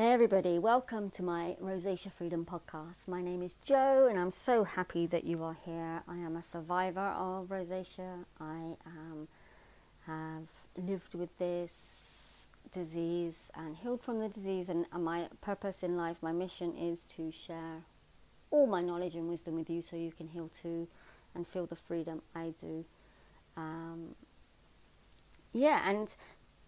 Hey, everybody, welcome to my Rosacea Freedom podcast. My name is Joe, and I'm so happy that you are here. I am a survivor of rosacea. I um, have lived with this disease and healed from the disease, and my purpose in life, my mission is to share all my knowledge and wisdom with you so you can heal too and feel the freedom I do. Um, yeah, and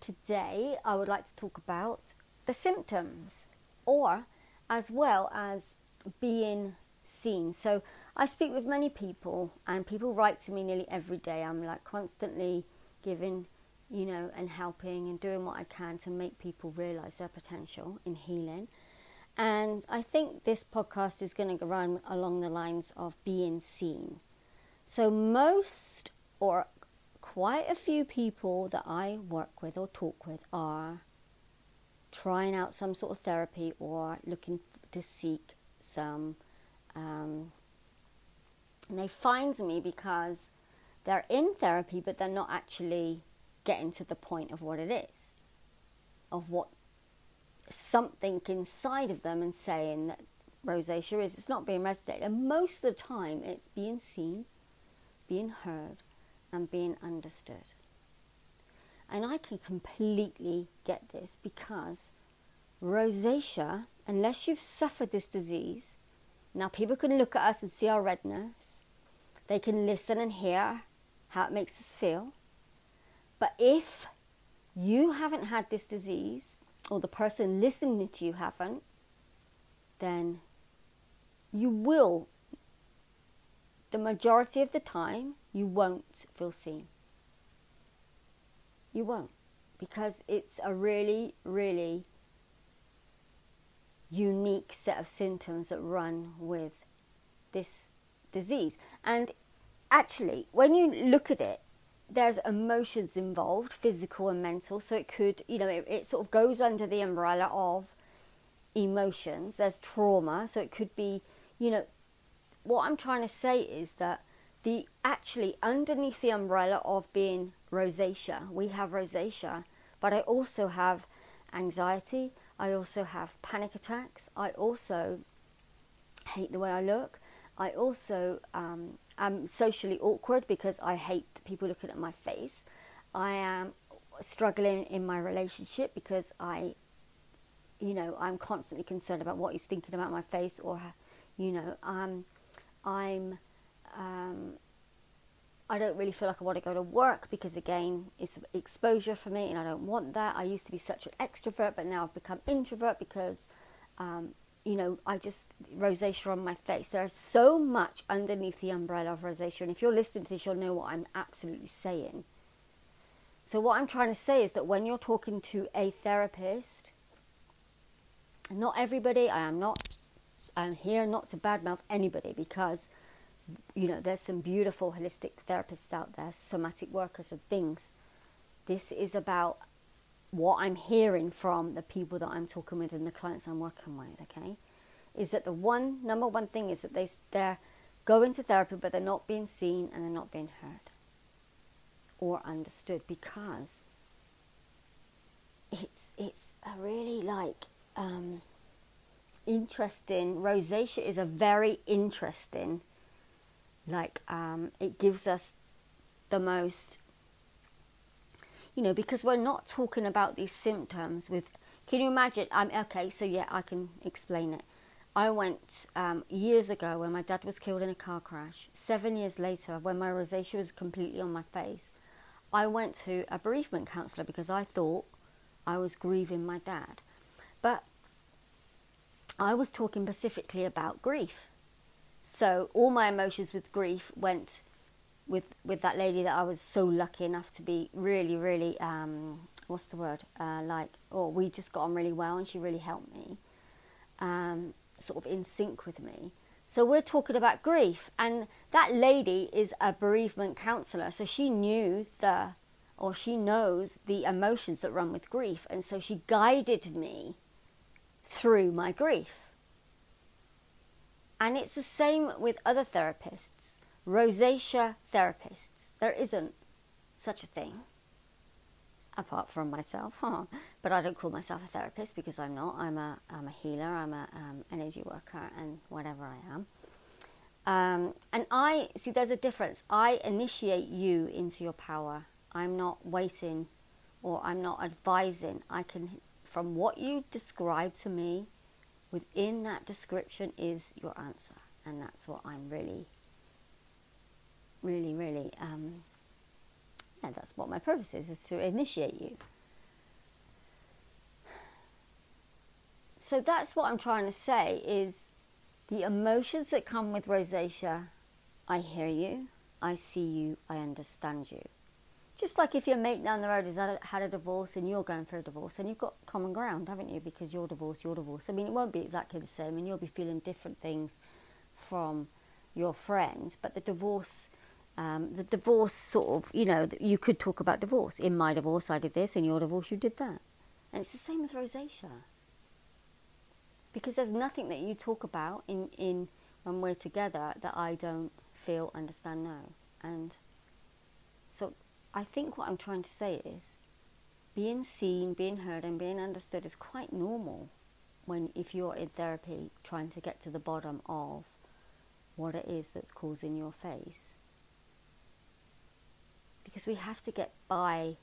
today I would like to talk about the symptoms or as well as being seen. So I speak with many people and people write to me nearly every day. I'm like constantly giving, you know, and helping and doing what I can to make people realize their potential in healing. And I think this podcast is going to run along the lines of being seen. So most or quite a few people that I work with or talk with are trying out some sort of therapy or looking to seek some. Um, and they find me because they're in therapy, but they're not actually getting to the point of what it is, of what something inside of them and saying that rosacea is. It's not being resonated. And most of the time, it's being seen, being heard, and being understood. And I can completely get this because rosacea, unless you've suffered this disease, now people can look at us and see our redness, they can listen and hear how it makes us feel. But if you haven't had this disease, or the person listening to you haven't, then you will, the majority of the time, you won't feel seen. You won't. Because it's a really, really unique set of symptoms that run with this disease. And actually, when you look at it, there's emotions involved, physical and mental. So it could, you know, it, it sort of goes under the umbrella of emotions. There's trauma. So it could be, you know, what I'm trying to say is that the actually underneath the umbrella of being rosacea, we have rosacea, but I also have anxiety, I also have panic attacks, I also hate the way I look, I also um, am socially awkward because I hate people looking at my face. I am struggling in my relationship because I, you know, I'm constantly concerned about what he's thinking about my face or, you know, um, I'm um, I don't really feel like I want to go to work because, again, it's exposure for me and I don't want that. I used to be such an extrovert, but now I've become introvert because, um, you know, I just, rosacea on my face. There's so much underneath the umbrella of rosacea. And if you're listening to this, you'll know what I'm absolutely saying. So, what I'm trying to say is that when you're talking to a therapist, not everybody, I am not, I'm here not to badmouth anybody because you know, there's some beautiful holistic therapists out there, somatic workers and things. This is about what I'm hearing from the people that I'm talking with and the clients I'm working with, okay? Is that the one, number one thing is that they, they're going to therapy, but they're not being seen and they're not being heard or understood because it's, it's a really like, um, interesting, rosacea is a very interesting like um, it gives us the most you know because we're not talking about these symptoms with can you imagine i'm okay so yeah i can explain it. I went um, years ago when my dad was killed in a car crash seven years later when my rosacea was completely on my face i went to a bereavement counsellor because i thought i was grieving my dad. But i was talking specifically about grief so all my emotions with grief went with with that lady that I was so lucky enough to be really, really um, what's the word? Uh, like, or oh, we just got on really well, and she really helped me, um, sort of in sync with me. So we're talking about grief, and that lady is a bereavement counsellor, so she knew the, or she knows the emotions that run with grief, and so she guided me through my grief. And it's the same with other therapists, rosacea therapists. There isn't such a thing. apart from myself. Huh? But I don't call myself a therapist because I'm not. I'm a, I'm a healer, I'm an um, energy worker, and whatever I am. Um, and I see there's a difference. I initiate you into your power. I'm not waiting or I'm not advising. I can, from what you describe to me, within that description is your answer. And that's what I'm really, really, really, um, yeah, that's what my purpose is, is to initiate you. So that's what I'm trying to say is the emotions that come with rosacea, I hear you, I see you, I understand you. Just like if your mate down the road has had a, divorce and you're going for a divorce, and you've got common ground, haven't you? Because you're divorced, you're divorced. I mean, it won't be exactly the same, and you'll be feeling different things from your friends. But the divorce, um, the divorce sort of, you know, you could talk about divorce. In my divorce, I did this. In your divorce, you did that. And it's the same with rosacea. Because there's nothing that you talk about in, in when we're together that I don't feel, understand, know. And so I think what I'm trying to say is being seen, being heard, and being understood is quite normal when, if you're in therapy, trying to get to the bottom of what it is that's causing your face. Because we have to get by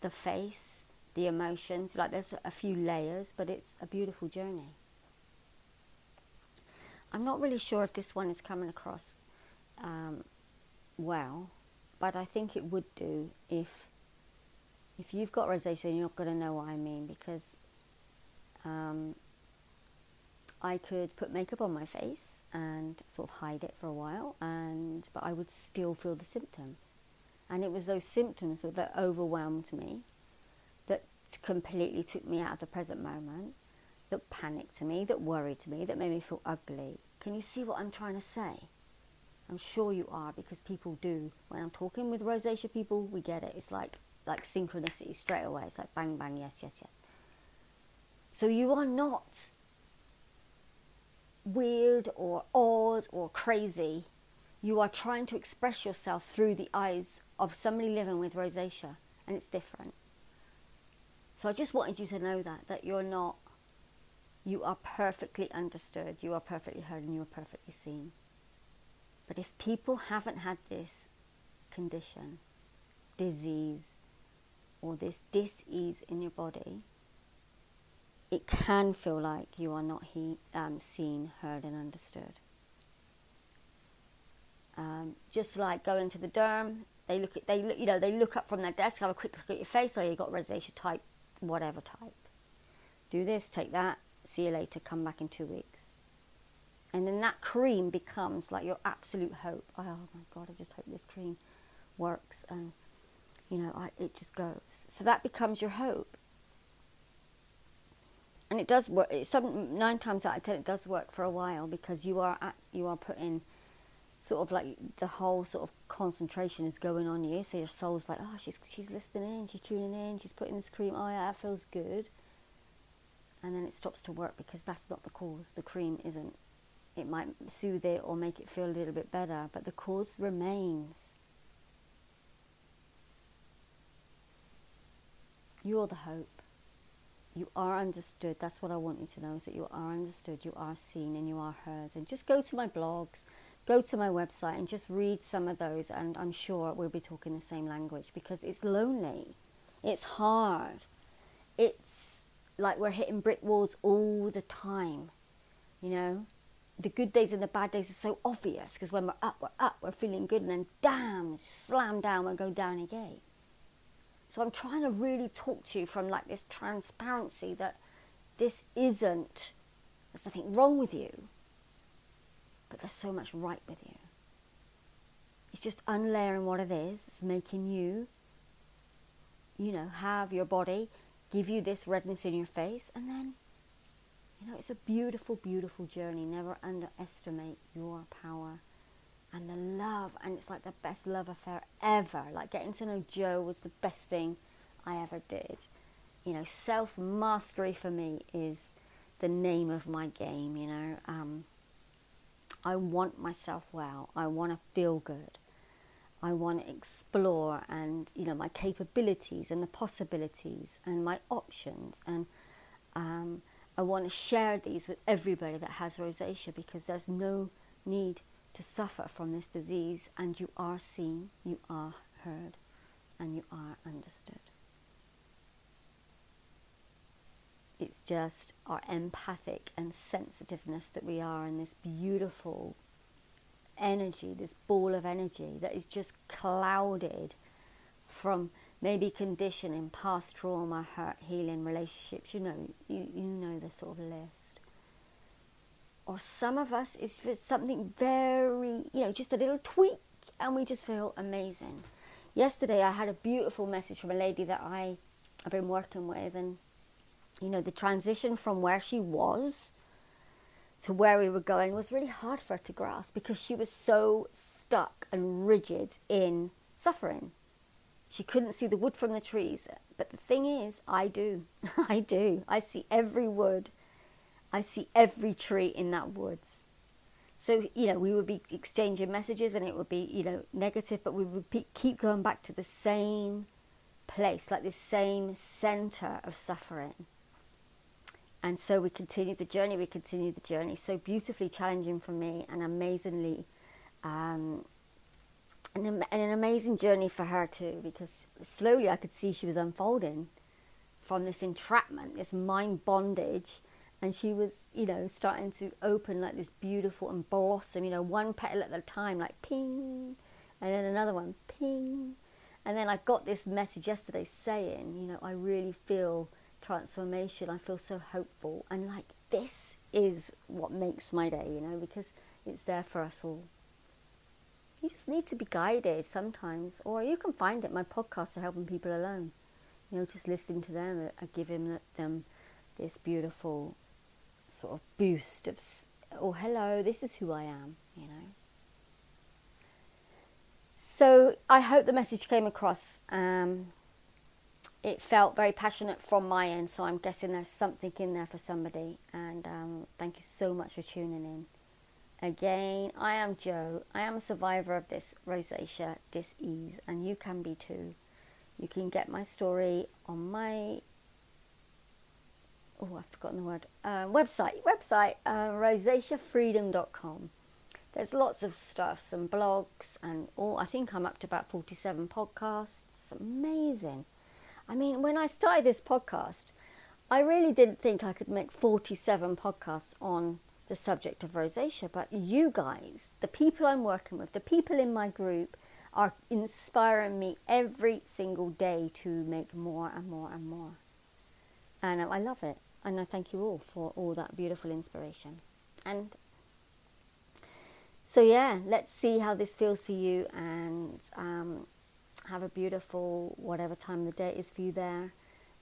the face, the emotions, like there's a few layers, but it's a beautiful journey. I'm not really sure if this one is coming across um, well but I think it would do if if you've got rosacea, you're not going to know what I mean because um, I could put makeup on my face and sort of hide it for a while, and but I would still feel the symptoms, and it was those symptoms that overwhelmed me, that completely took me out of the present moment, that panicked me, that worried me, that made me feel ugly. Can you see what I'm trying to say? I'm sure you are because people do. When I'm talking with rosacea people, we get it. It's like like synchronicity straight away. It's like bang bang, yes, yes, yes. So you are not weird or odd or crazy. You are trying to express yourself through the eyes of somebody living with rosacea, and it's different. So I just wanted you to know that that you're not you are perfectly understood, you are perfectly heard, and you are perfectly seen. But if people haven't had this condition, disease, or this dis-ease in your body, it can feel like you are not he, um, seen, heard, and understood. Um, just like going to the derm, they look at they look you know they look up from their desk, have a quick look at your face, or oh, you got rosacea type, whatever type. Do this, take that, see you later, come back in two weeks. And then that cream becomes like your absolute hope. Oh my God, I just hope this cream works. And, you know, I, it just goes. So that becomes your hope. And it does work. Some nine times out of ten, it does work for a while because you are at, you are putting sort of like the whole sort of concentration is going on you. So your soul's like, oh, she's she's listening in, she's tuning in, she's putting this cream. Oh yeah, that feels good. And then it stops to work because that's not the cause. The cream isn't it might soothe it or make it feel a little bit better, but the cause remains. You're the hope. You are understood. That's what I want you to know is that you are understood, you are seen, and you are heard. And just go to my blogs, go to my website, and just read some of those, and I'm sure we'll be talking the same language because it's lonely, it's hard, it's like we're hitting brick walls all the time, you know the good days and the bad days are so obvious because when we're up, we're up, we're feeling good, and then damn, slam down, we go down again. So I'm trying to really talk to you from like this transparency that this isn't, there's nothing wrong with you, but there's so much right with you. It's just unlayering what it is, it's making you, you know, have your body give you this redness in your face, and then you know, it's a beautiful, beautiful journey. Never underestimate your power and the love. And it's like the best love affair ever. Like getting to know Joe was the best thing I ever did. You know, self mastery for me is the name of my game. You know, um, I want myself well. I want to feel good. I want to explore and you know my capabilities and the possibilities and my options and um, I want to share these with everybody that has rosacea because there's no need to suffer from this disease and you are seen, you are heard, and you are understood. It's just our empathic and sensitiveness that we are in this beautiful energy, this ball of energy that is just clouded from maybe conditioning, past trauma, hurt, healing, relationships. You know, you, you know the sort of list. Or some of us is something very, you know, just a little tweak and we just feel amazing. Yesterday I had a beautiful message from a lady that I have been working with and you know, the transition from where she was to where we were going was really hard for her to grasp because she was so stuck and rigid in suffering. She couldn't see the wood from the trees. But the thing is, I do. I do. I see every wood. I see every tree in that woods. So, you know, we would be exchanging messages and it would be, you know, negative, but we would keep going back to the same place, like this same center of suffering. And so we continued the journey, we continued the journey. So beautifully challenging for me and amazingly, um, and, and an amazing journey for her too, because slowly I could see she was unfolding from this entrapment, this mind bondage. And she was, you know, starting to open like this beautiful and blossom, you know, one petal at a time, like ping, and then another one, ping. And then I got this message yesterday saying, you know, I really feel transformation. I feel so hopeful. And like, this is what makes my day, you know, because it's there for us all. You just need to be guided sometimes, or you can find it. My podcasts are helping people alone. You know, just listening to them, are giving them this beautiful sort of boost of, oh, hello, this is who I am, you know. So I hope the message came across. Um, it felt very passionate from my end, so I'm guessing there's something in there for somebody. And um, thank you so much for tuning in. Again, I am Joe. I am a survivor of this rosacea disease, and you can be too. You can get my story on my oh, I've forgotten the word uh, website. Website uh, rosaceafreedom.com. There's lots of stuff, some blogs, and all. I think I'm up to about 47 podcasts. Amazing. I mean, when I started this podcast, I really didn't think I could make 47 podcasts on the subject of rosacea, but you guys, the people I'm working with, the people in my group, are inspiring me every single day to make more and more and more. And I love it. And I thank you all for all that beautiful inspiration. And so, yeah, let's see how this feels for you. And um, have a beautiful whatever time of the day is for you there.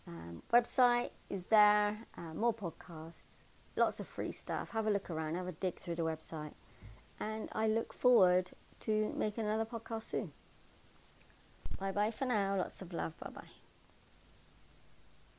Um, website is there, uh, more podcasts, lots of free stuff. Have a look around, have a dig through the website. And I look forward to making another podcast soon. Bye bye for now. Lots of love. Bye bye.